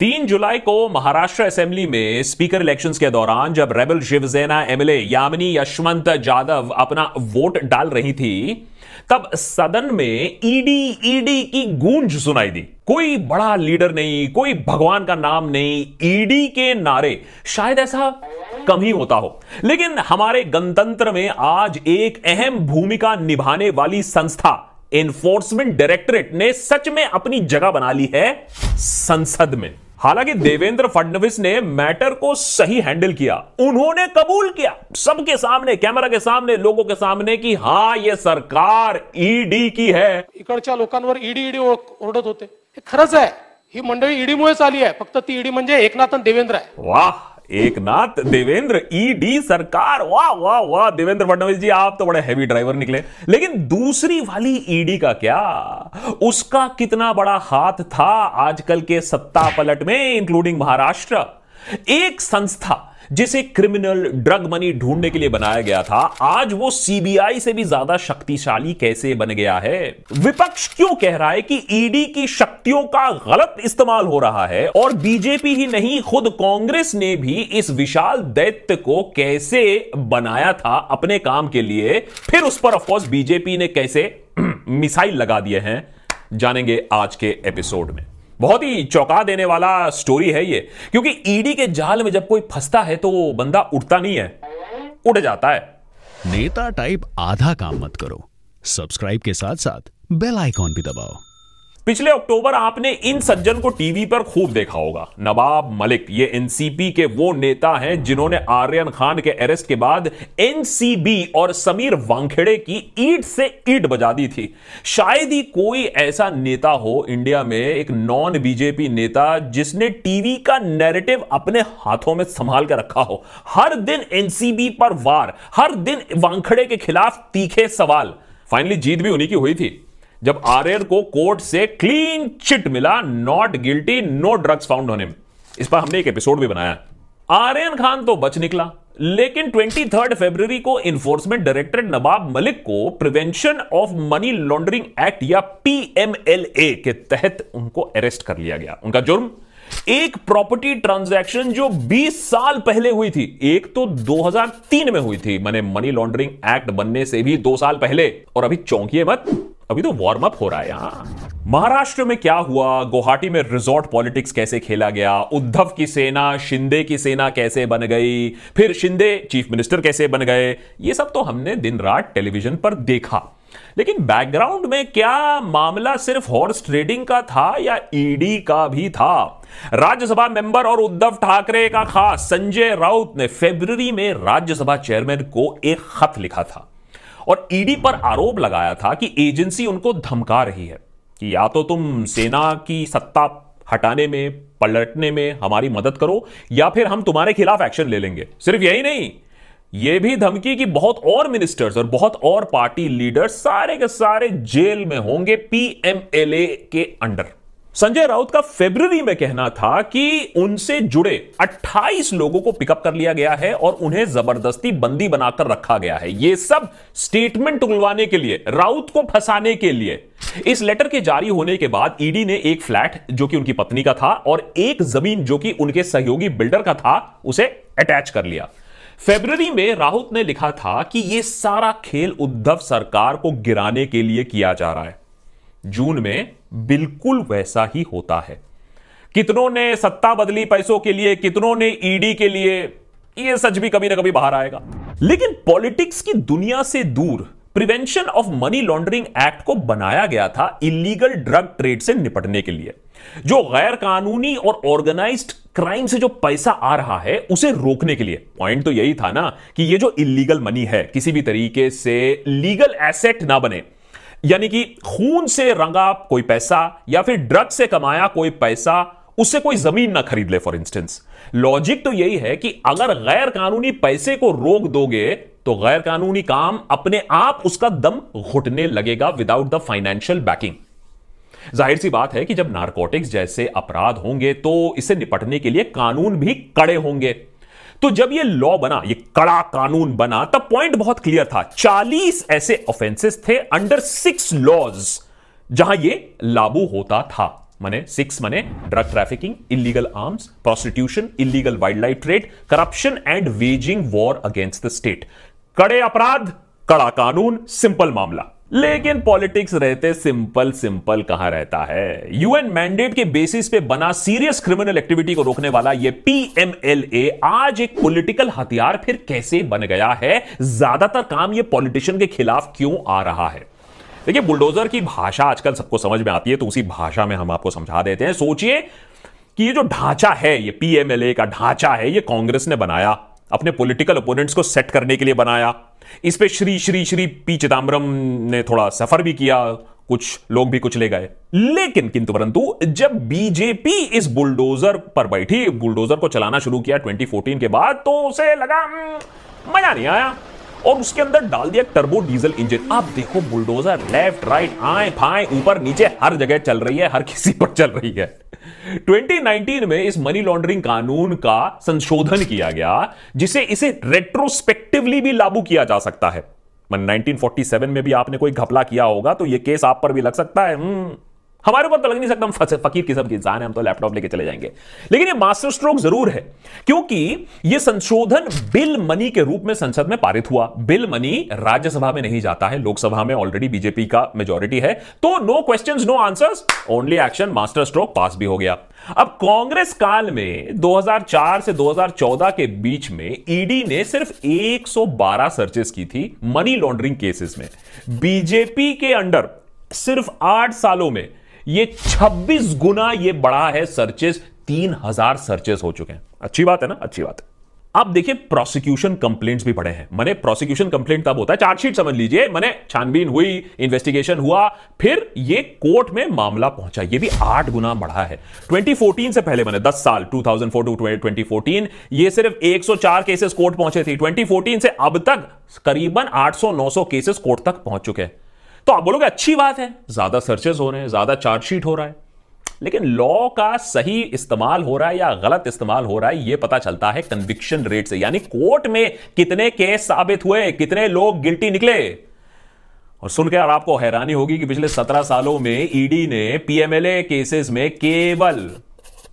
तीन जुलाई को महाराष्ट्र असेंबली में स्पीकर इलेक्शंस के दौरान जब रेबल शिवसेना एमएलए यामिनी यशवंत जाधव अपना वोट डाल रही थी, तब सदन में ईडी ईडी की गूंज सुनाई दी। कोई बड़ा लीडर नहीं, कोई भगवान का नाम नहीं ईडी के नारे शायद ऐसा कम ही होता हो। लेकिन हमारे गणतंत्र में आज एक अहम भूमिका निभाने वाली संस्था इन्फोर्समेंट डायरेक्टरेट ने सच में अपनी जगह बना ली है संसद में। हालाँकि देवेंद्र फडणवीस ने मैटर को सही हैंडल किया। उन्होंने कबूल किया। सबके सामने कैमरा के सामने लोगों के सामने कि हाँ ये सरकार ईडी की है। इकडच्या लोकांवर ईडी ईडी ओरडत होते. खरच है आहे. ही मंडळी ईडीमुळेच आली आहे. फक्त ती ईडी म्हणजे एकनाथन देवेंद्र आहे. वाह! एक नाथ, देवेंद्र ईडी सरकार, वाह वाह वाह, देवेंद्र फडणवीस जी, आप तो बड़े हैवी ड्राइवर निकले। लेकिन दूसरी वाली ईडी का क्या? उसका कितना बड़ा हाथ था आजकल के सत्ता पलट में इंक्लूडिंग महाराष्ट्र? एक संस्था जिसे क्रिमिनल ड्रग मनी ढूँढने के लिए बनाया गया था, आज वो सीबीआई से भी ज़्यादा शक्तिशाली कैसे बन गया है? विपक्ष क्यों कह रहा है कि ईडी की शक्तियों का गलत इस्तेमाल हो रहा है और बीजेपी ही नहीं, खुद कांग्रेस ने भी इस विशाल दैत्य को कैसे बनाया था अपने काम के लिए? फिर उस पर ऑफकोर्स बीजेपी ने कैसे मिसाइल लगा दिए हैं? जानेंगे आज के एपिसोड में। बहुत ही चौंका देने वाला स्टोरी है ये। क्योंकि ईडी के जाल में जब कोई फंसता है तो बंदा उड़ता नहीं है। उड़ जाता है। नेता टाइप आधा काम मत करो। सब्सक्राइब के साथ साथ बेल आइकॉन भी दबाओ। पिछले अक्टूबर आपने इन सज्जन को टीवी पर खूब देखा होगा। नवाब मलिक, ये एनसीपी के वो नेता हैं जिन्होंने आर्यन खान के अरेस्ट के बाद एनसीबी और समीर वांखेड़े की ईट से ईट बजा दी थी। शायद ही कोई ऐसा नेता हो इंडिया में, एक नॉन बीजेपी नेता, जिसने टीवी का नैरेटिव अपने हाथों में संभाल कर रखा हो। हर दिन एनसीबी पर वार, हर दिन वांखड़े के खिलाफ तीखे सवाल। फाइनली जीत भी उन्हीं की हुई थी। जब आर्यन को कोर्ट से क्लीन चिट मिला not guilty no drugs found होने में इस पर हमने एक एपिसोड भी बनाया। आर्यन खान तो बच निकला, लेकिन ट्वेंटी थर्ड फेब्रवरी को इन्फोर्समेंट डायरेक्टर नवाब मलिक को prevention of money laundering act या पीएमएलए के तहत उनको अरेस्ट कर लिया गया। उनका जुर्म। एक प्रॉपर्टी ट्रांजैक्शन जो 20 साल पहले हुई थी, एक तो 2003 में हुई थी। मैंने मनी लॉन्ड्रिंग एक्ट बनने से भी दो साल पहले, और अभी चौंकिए मत। अभी तो वार्म अप हो रहा है यहाँ। महाराष्ट्र में क्या हुआ? गुवाहाटी में रिजॉर्ट पॉलिटिक्स कैसे खेला गया? उद्धव की सेना, शिंदे की सेना कैसे बन गई? फिर शिंदे चीफ मिनिस्टर कैसे बन गए? ये सब तो हमने दिन रात टेलीविज़न पर देखा। लेकिन बैकग्राउंड में क्या मामला सिर्फ़ हॉर्स ट्रेडिंग का था या ईडी का भी था? राज्यसभा मेंबर और उद्धव ठाकरे का खास संजय राउत ने फेब्रुवरी में राज्यसभा चेयरमैन को एक खत लिखा था। और ईडी पर आरोप लगाया था कि एजेंसी उनको धमका रही है कि या तो तुम सेना की सत्ता हटाने में, पलटने में हमारी मदद करो, या फिर हम तुम्हारे खिलाफ एक्शन ले लेंगे। सिर्फ़ यही नहीं यह भी धमकी कि बहुत और मिनिस्टर्स और बहुत और पार्टी लीडर्स सारे के सारे जेल में होंगे पीएमएलए के अंडर। संजय राउत का फेब्रवरी में कहना था कि उनसे जुड़े 28 लोगों को पिकअप कर लिया गया है और उन्हें ज़बरदस्ती बंदी बनाकर रखा गया है। यह सब स्टेटमेंट उगलवाने के लिए, राउत को फंसाने के लिए। इस लेटर के जारी होने के बाद ईडी ने एक फ्लैट, जो कि उनकी पत्नी का था, और एक ज़मीन, जो कि उनके सहयोगी बिल्डर का था, उसे अटैच कर लिया। फेब्रुवरी में राहुत ने लिखा था कि यह सारा खेल उद्धव सरकार को गिराने के लिए किया जा रहा है। जून में बिल्कुल वैसा ही होता है। कितनों ने सत्ता बदली पैसों के लिए, कितनों ने ईडी के लिए यह सच भी कभी ना कभी बाहर आएगा। लेकिन पॉलिटिक्स की दुनिया से दूर prevention of money laundering act को बनाया गया था इलीगल ड्रग ट्रेड से निपटने के लिए। जो गैर कानूनी और ऑर्गेनाइज्ड क्राइम से जो पैसा आ रहा है, उसे रोकने के लिए। पॉइंट तो यही था ना कि ये जो इलीगल मनी है, किसी भी तरीके से लीगल एसेट ना बने। यानी कि खून से रंगा कोई पैसा या फिर ड्रग से कमाया कोई पैसा, उससे कोई ज़मीन ना खरीद ले फॉर इंस्टेंस लॉजिक तो यही है कि अगर गैर कानूनी पैसे को रोक दोगे तो गैर कानूनी काम अपने आप उसका दम घुटने लगेगा विदाउट द फाइनेंशियल बैकिंग ज़ाहिर सी बात है कि जब नारकोटिक्स जैसे अपराध होंगे तो इससे निपटने के लिए कानून भी कड़े होंगे। तो जब ये लॉ बना, ये कड़ा कानून बना, तब पॉइंट बहुत क्लियर था। 40 ऐसे ऑफेंसेस थे अंडर सिक्स लॉज जहाँ ये लागू होता था। मने सिक्स मने drug trafficking illegal arms prostitution illegal wild life trade corruption and waging war against the state कड़े अपराध, कड़ा कानून सिंपल मामला। लेकिन पॉलिटिक्स रहते सिंपल सिंपल कहाँ रहता है? यूएन मैंडेट के बेसिस पे बना सीरियस क्रिमिनल एक्टिविटी को रोकने वाला ये पीएमएलए आज एक पॉलिटिकल हथियार फिर कैसे बन गया है? ज़्यादातर काम ये पॉलिटिशियन के खिलाफ क्यों आ रहा है? देखिए, बुलडोजर की भाषा आजकल सबको समझ में आती है तो उसी भाषा में हम आपको समझा देते हैं। सोचिए कि ये जो ढांचा है, ये पीएमएलए का ढांचा है, ये कांग्रेस ने बनाया, अपने पॉलिटिकल ओपोनेंट्स को सेट करने के लिए बनाया। इस पे श्री श्री श्री पी चिदम्बरम ने थोड़ा सफ़र भी किया कुछ लोग भी कुछ ले गए। लेकिन किंतु परंतु जब बीजेपी इस बुलडोजर पर बैठी बुलडोजर को चलाना शुरू किया 2014 के बाद तो उसे लगा "हम्म, मज़ा नहीं आया। और उसके अंदर डाल दिया टर्बो डीजल इंजन अब देखो बुलडोजर लेफ़्ट राइट आए फाए ऊपर नीचे हर जगह चल रही है हर किसी पर चल रही है। 2019 में इस मनी लॉन्ड्रिंग कानून का संशोधन किया गया जिसे इसे रेट्रोस्पेक्टिवली भी लागू किया जा सकता है। 1947 में भी आपने कोई घपला किया होगा तो यह केस आप पर भी लग सकता है। हम्म, हमारे ऊपर तो लग नहीं सकता, हम फकीर किस्म के इंसान है, हम तो लैपटॉप लेके चले जाएँगे। लेकिन ये मास्टर स्ट्रोक ज़रूर है, क्योंकि ये संशोधन बिल मनी के रूप में संसद में पारित हुआ। बिल मनी राज्यसभा में नहीं जाता है, लोकसभा में ऑलरेडी बीजेपी का मेजोरिटी है। तो no question no answers only action master stroke pass भी हो गया। अब कांग्रेस काल में 2004 से 2014 के बीच में ईडी ने सिर्फ़ 112 सर्चेस की थी मनी लॉन्ड्रिंग केसेस में। बीजेपी के अंडर सिर्फ़ आठ सालों में ये 26 गुना ये बढ़ा है सर्चेस 3000 सर्चेस हो चुके हैं। अच्छी बात है ना? अच्छी बात है। अब देखिए प्रोसिक्यूशन कंप्लेंट्स भी बढ़े हैं। मैंने प्रोसिक्यूशन कंप्लेंट तब होता है चार्जशीट समझ लीजिए। मैंने छानबीन हुई इन्वेस्टिगेशन हुआ, फिर ये कोर्ट में मामला पहुँचा। ये भी आठ गुना बढ़ा है। 2014 से पहले मैंने 10 साल 2004 टू 2014 ये सिर्फ़ 104 केसेस कोर्ट पहुँचे थे। 2014 से अब तक करीबन 800-900 केसेस कोर्ट तक पहुँच चुके हैं। तो आप बोलोगे, अच्छी बात है, ज़्यादा सर्चेस हो रहे हैं, ज़्यादा चार्जशीट हो रहा है। लेकिन लॉ का सही इस्तेमाल हो रहा है या गलत इस्तेमाल हो रहा है यह पता चलता है कन्विक्शन रेट से। यानी कोर्ट में कितने केस साबित हुए, कितने लोग गिल्टी निकले। और सुनकर आपको हैरानी होगी कि पिछले सत्रह सालों में ईडी ने पीएमएलए केसेस में केवल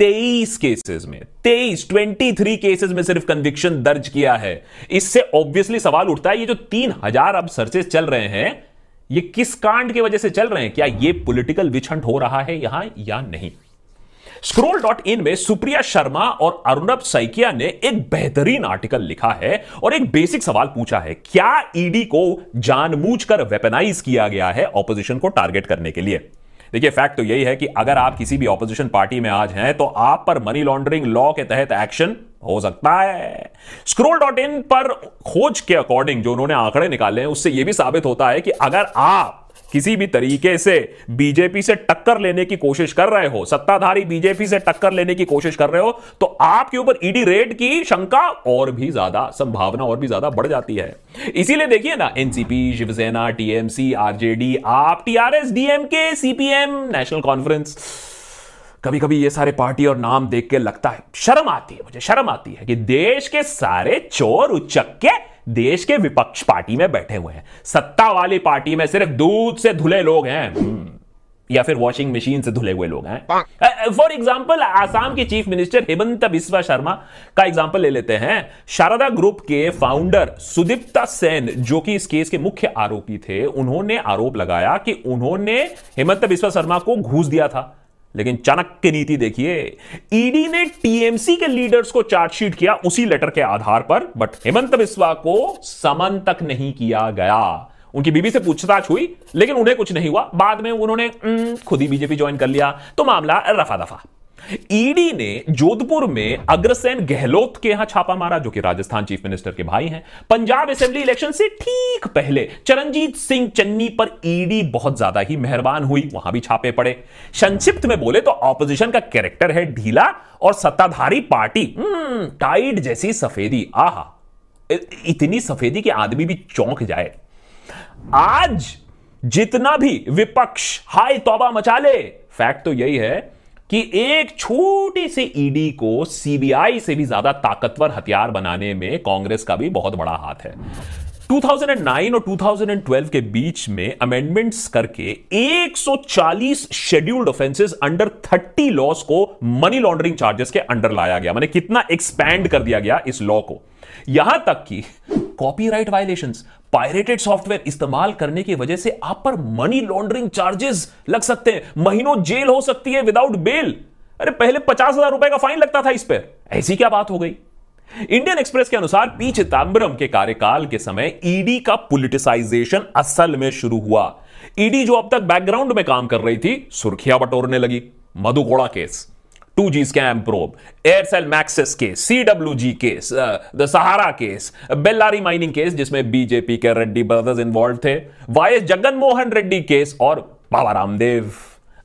23 केसेस में 23 23 केसेस में सिर्फ़ कन्विक्शन दर्ज किया है। इससे ऑब्वियसली सवाल उठता है, ये जो तीन हज़ार अब सर्चेस चल रहे हैं ये किस कांड की वजह से चल रहे हैं? क्या ये पॉलिटिकल विच हंट हो रहा है यहाँ या नहीं? स्क्रोल डॉट इन में सुप्रिया शर्मा और अरुणब सैकिया ने एक बेहतरीन आर्टिकल लिखा है और एक बेसिक सवाल पूछा है। क्या ईडी को जानबूझकर वेपनाइज किया गया है ऑपोजिशन को टारगेट करने के लिए? देखिए फैक्ट तो यही है कि अगर आप किसी भी ऑपोजिशन पार्टी में आज हैं तो आप पर मनी लॉन्ड्रिंग लॉ के तहत एक्शन हो सकता है। स्क्रोल डॉट इन पर खोज के अकॉर्डिंग जो उन्होंने आंकड़े निकाले हैं, उससे यह भी साबित होता है कि अगर आप किसी भी तरीके से बीजेपी से टक्कर लेने की कोशिश कर रहे हो, सत्ताधारी बीजेपी से टक्कर लेने की कोशिश कर रहे हो तो आपके ऊपर ईडी रेड की शंका और भी ज़्यादा, संभावना और भी ज़्यादा बढ़ जाती है। इसीलिए देखिए ना NCP Shiv Sena TMC RJD AAP TRS DMK CPM national conference कभी कभी ये सारे पार्टी और नाम देख के लगता है शर्म आती है मुझे शर्म आती है कि देश के सारे चोर उचक्के देश के विपक्ष पार्टी में बैठे हुए हैं। सत्ता वाली पार्टी में सिर्फ़ दूध से धुले लोग हैं हम्म, या फिर वॉशिंग मशीन से धुले हुए लोग हैं। फॉर एग्ज़ाम्पल आसाम के चीफ मिनिस्टर हेमंत बिस्वा शर्मा का एग्ज़ाम्पल ले लेते हैं। शारदा ग्रुप के फाउंडर सुदीप्ता सेन जो कि इस केस के मुख्य आरोपी थे उन्होंने आरोप लगाया कि उन्होंने हेमंत बिस्वा शर्मा को घूस दिया था। लेकिन चाणक्य नीति देखिए ईडी ने टीएमसी के लीडर्स को चार्जशीट किया उसी लेटर के आधार पर बट हेमंत बिस्वा को समन तक नहीं किया गया। उनकी बीबी से पूछताछ हुई लेकिन उन्हें कुछ नहीं हुआ। बाद में उन्होंने "हम्म, खुद ही बीजेपी ज्वाइन कर लिया। तो मामला रफा दफ़ा। ईडी ने जोधपुर में अग्रसेन गहलोत के यहाँ छापा मारा जो कि राजस्थान चीफ मिनिस्टर के भाई हैं। पंजाब असेंबली इलेक्शन से ठीक पहले चरणजीत सिंह चन्नी पर ईडी बहुत ज़्यादा ही मेहरबान हुई वहाँ भी छापे पड़े। संक्षिप्त में बोले तो ऑपोजिशन का कैरेक्टर है ढीला और सत्ताधारी पार्टी हम्म, टाइड जैसी सफेदी आहा इतनी सफेदी कि आदमी भी चौंक जाए। आज जितना भी विपक्ष हाय तौबा मचा ले फैक्ट तो यही है कि एक छोटी सी ईडी को सीबीआई से भी ज़्यादा ताकतवर हथियार बनाने में कांग्रेस का भी बहुत बड़ा हाथ है। 2009 और 2012 के बीच में अमेंडमेंट्स करके 140 शेड्यूल्ड ऑफेंसेस अंडर 30 लॉस को मनी लॉन्ड्रिंग चार्जेस के अंडर लाया गया। मैंने कितना एक्सपैंड कर दिया गया इस लॉ को। यहाँ तक कि कॉपीराइट वायलेशंस पायरेटेड सॉफ्टवेयर इस्तेमाल करने की वजह से आप पर मनी लॉन्ड्रिंग चार्जेस लग सकते हैं। महीनों जेल हो सकती है विदाउट बेल अरे, पहले पचास हज़ार रुपए का फाइन लगता था इस पर। ऐसी क्या बात हो गई? इंडियन एक्सप्रेस के अनुसार पी चिदम्बरम के कार्यकाल के समय ईडी का पोलिटिसाइजेशन असल में शुरू हुआ। ईडी जो अब तक बैकग्राउंड में काम कर रही थी, सुर्खियाँ बटोरने लगी। Madhu Koda case two G scam probe, Aircel Maxis case CW G case the Sahara case, Bellary mining case, जिसमें बीजेपी के रेड्डी ब्रदर्स इन्वॉल्व थे वायस जगन मोहन रेड्डी केस और बाबा रामदेव।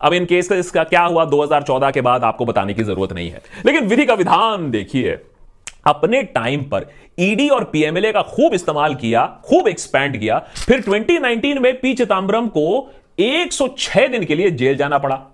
अब इन केस का क्या हुआ? 2014 के बाद आपको बताने की ज़रूरत नहीं है। लेकिन विधि का विधान देखिए, अपने टाइम पर ईडी और पीएमएलए का खूब इस्तेमाल किया, खूब एक्सपैंड किया, फिर 2019 में पी चिदम्बरम को 106 दिन के लिए जेल जाना पड़ा।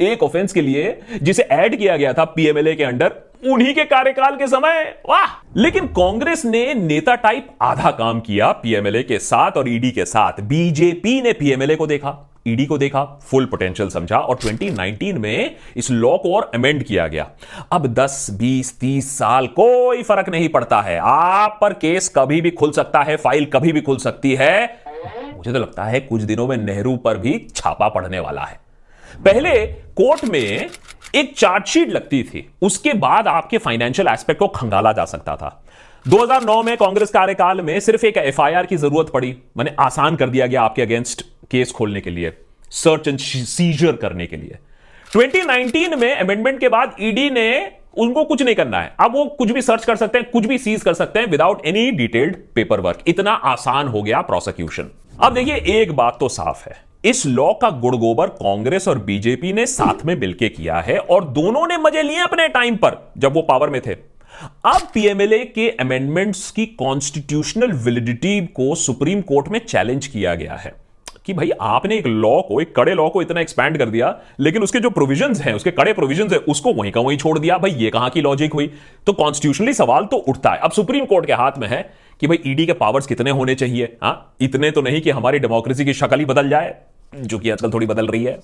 एक ऑफेंस के लिए जिसे ऐड किया गया था पीएमएलए के अंडर उन्हीं के कार्यकाल के समय। वाह! लेकिन कांग्रेस ने नेता टाइप आधा काम किया पीएमएलए के साथ और ईडी के साथ। बीजेपी ने पीएमएलए को देखा ईडी को देखा फुल पोटेंशियल समझा और 2019 में इस लॉ को और अमेंड किया गया। अब 10, 20, 30 साल कोई फ़र्क नहीं पड़ता है। आप पर केस कभी भी खुल सकता है फ़ाइल कभी भी खुल सकती है। मुझे तो लगता है कुछ दिनों में नेहरू पर भी छापा पड़ने वाला है। पहले कोर्ट में एक चार्जशीट लगती थी। उसके बाद आपके फाइनेंशियल एस्पेक्ट को खंगाला जा सकता था। 2009 में कांग्रेस कार्यकाल में सिर्फ़ एक एफआईआर की ज़रूरत पड़ी। मैंने आसान कर दिया गया आपके अगेंस्ट केस खोलने के लिए। सर्च एंड सीजर करने के लिए। 2019 में अमेंडमेंट के बाद ईडी ने उनको कुछ नहीं करना है। अब वो कुछ भी सर्च कर सकते हैं, कुछ भी सीज कर सकते हैं without any detailed paper work इतना आसान हो गया प्रोसिक्यूशन अब देखिए, एक बात तो साफ़ है। इस लॉ का गुड़ गोबर कांग्रेस और बीजेपी ने साथ में मिलकर किया है और दोनों ने मज़े लिए अपने टाइम पर, जब वो पावर में थे। अब पीएमएलए के अमेंडमेंट्स की कॉन्स्टिट्यूशनल वैलिडिटी को सुप्रीम कोर्ट में चैलेंज किया गया है कि भाई, आपने एक लॉ को, एक कड़े लॉ को इतना एक्सपैंड कर दिया, लेकिन उसके जो प्रोविजंस हैं, उसके कड़े प्रोविजंस हैं, उसको वहीं का वहीं छोड़ दिया। भाई, ये कहाँ की लॉजिक हुई? तो कॉन्स्टिट्यूशनली सवाल तो उठता है। अब सुप्रीम कोर्ट के हाथ में है कि भाई ईडी के पावर्स कितने होने चाहिए? हाँ इतने तो नहीं कि हमारी डेमोक्रेसी की शक्ल ही बदल जाए, जो कि आजकल थोड़ी बदल रही है।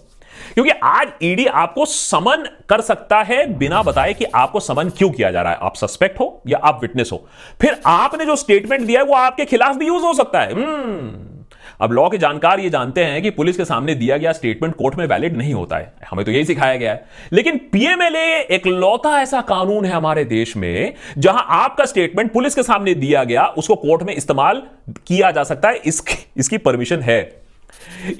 क्योंकि आज ईडी आपको समन कर सकता है बिना बताए कि आपको समन क्यों किया जा रहा है। आप सस्पेक्ट हो या आप विटनेस हो। फिर आपने जो स्टेटमेंट दिया है, वो आपके खिलाफ भी यूज़ हो सकता है। हम्म। अब लॉ के जानकार ये जानते हैं कि पुलिस के सामने दिया गया स्टेटमेंट कोर्ट में वैलिड नहीं होता है। हमें तो यही सिखाया गया है। लेकिन पीएमएलए एक लौता ऐसा कानून है हमारे देश में, जहाँ आपका स्टेटमेंट पुलिस के सामने दिया गया, उसको कोर्ट में इस्तेमाल किया जा सकता है। इसकी इसकी परमिशन है।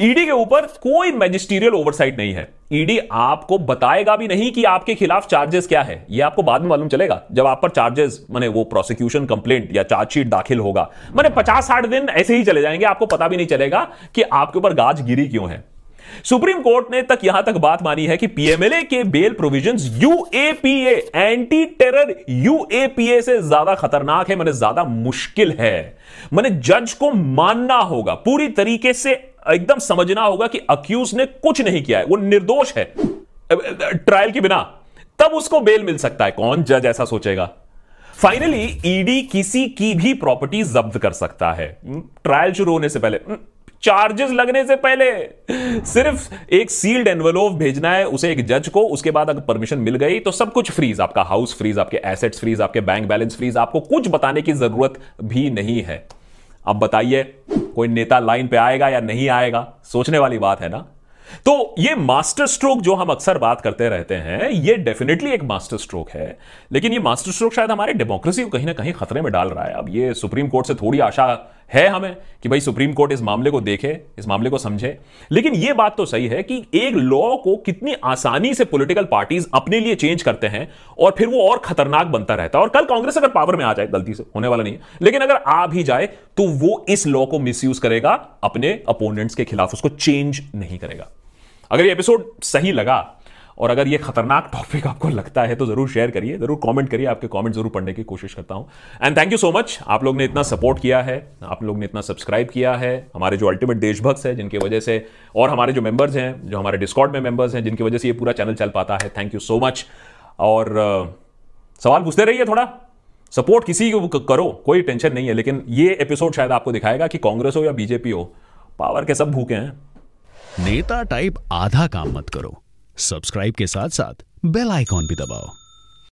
ईडी के ऊपर कोई मैजिस्टीरियल ओवरसाइट नहीं है। ईडी आपको बताएगा भी नहीं कि आपके खिलाफ चार्जेस क्या है। यह आपको बाद में मालूम चलेगा, जब आप पर चार्जेस मैंने वो प्रोसिक्यूशन कंप्लेंट या चार्जशीट दाखिल होगा। मैंने पचास साठ दिन ऐसे ही चले जाएँगे, आपको पता भी नहीं चलेगा कि आपके ऊपर गाज गिरी क्यों है। सुप्रीम कोर्ट ने तक यहाँ तक बात मानी है कि पीएमएलए के bail provisions UAPA anti terror UAPA से ज़्यादा खतरनाक है, मैंने ज़्यादा मुश्किल है। मैंने जज को मानना होगा, पूरी तरीके से एकदम समझना होगा कि अक्यूज ने कुछ नहीं किया है, वो निर्दोष है। ट्रायल के बिना, तब उसको बेल मिल सकता है। कौन? जज ऐसा सोचेगा। फाइनली ईडी किसी की भी प्रॉपर्टी जब्त कर सकता है। ट्रायल शुरू होने से पहले। चार्जेस लगने से पहले। सिर्फ़ एक सील्ड एनवेलोप भेजना है, उसे एक जज को, उसके बाद अगर परमिशन मिल गई तो सब कुछ फ्रीज आपका हाउस फ्रीज आपके एसेट्स फ्रीज आपके बैंक बैलेंस फ्रीज आपको कुछ बताने की ज़रूरत भी नहीं है। अब बताइए कोई नेता लाइन पे आएगा या नहीं आएगा, सोचने वाली बात है ना? तो ये मास्टर स्ट्रोक जो हम अक्सर बात करते रहते हैं, ये डेफिनेटली एक मास्टर स्ट्रोक है। लेकिन ये मास्टर स्ट्रोक शायद हमारे डेमोक्रेसी को कहीं ना कहीं खतरे में डाल रहा है। अब ये सुप्रीम कोर्ट से थोड़ी आशा है हमें कि भाई सुप्रीम कोर्ट इस मामले को देखे, इस मामले को समझे। लेकिन यह बात तो सही है कि एक लॉ को कितनी आसानी से पॉलिटिकल पार्टीज़ अपने लिए चेंज करते हैं और फिर वो और खतरनाक बनता रहता है। और कल कांग्रेस अगर पावर में आ जाए, गलती से, होने वाला नहीं है। लेकिन अगर आ भी जाए तो वो इस लॉ को मिसयूज करेगा, अपने अपोनेंट्स के खिलाफ उसको चेंज नहीं करेगा। अगर ये एपिसोड सही लगा और अगर ये खतरनाक टॉपिक आपको लगता है तो ज़रूर शेयर करिए, ज़रूर कमेंट करिए, आपके कमेंट ज़रूर पढ़ने की कोशिश करता हूँ। And thank you so much आप लोग ने इतना सपोर्ट किया है, आप लोग ने इतना सब्सक्राइब किया है, हमारे जो अल्टीमेट देशभक्त है, जिनकी वजह से, और हमारे जो मेंबर्स हैं, जो हमारे डिस्कॉर्ड में मेंबर्स हैं, जिनकी वजह से ये पूरा चैनल चल पाता है थैंक यू सो मच और सवाल पूछते रहिए थोड़ा। सपोर्ट किसी को करो, कोई टेंशन नहीं है, लेकिन ये एपिसोड शायद आपको दिखाएगा कि कांग्रेस हो या बीजेपी हो। पावर के सब भूखे हैं। नेता टाइप आधा काम मत करो। सब्सक्राइब के साथ साथ बेल आइकॉन भी दबाओ।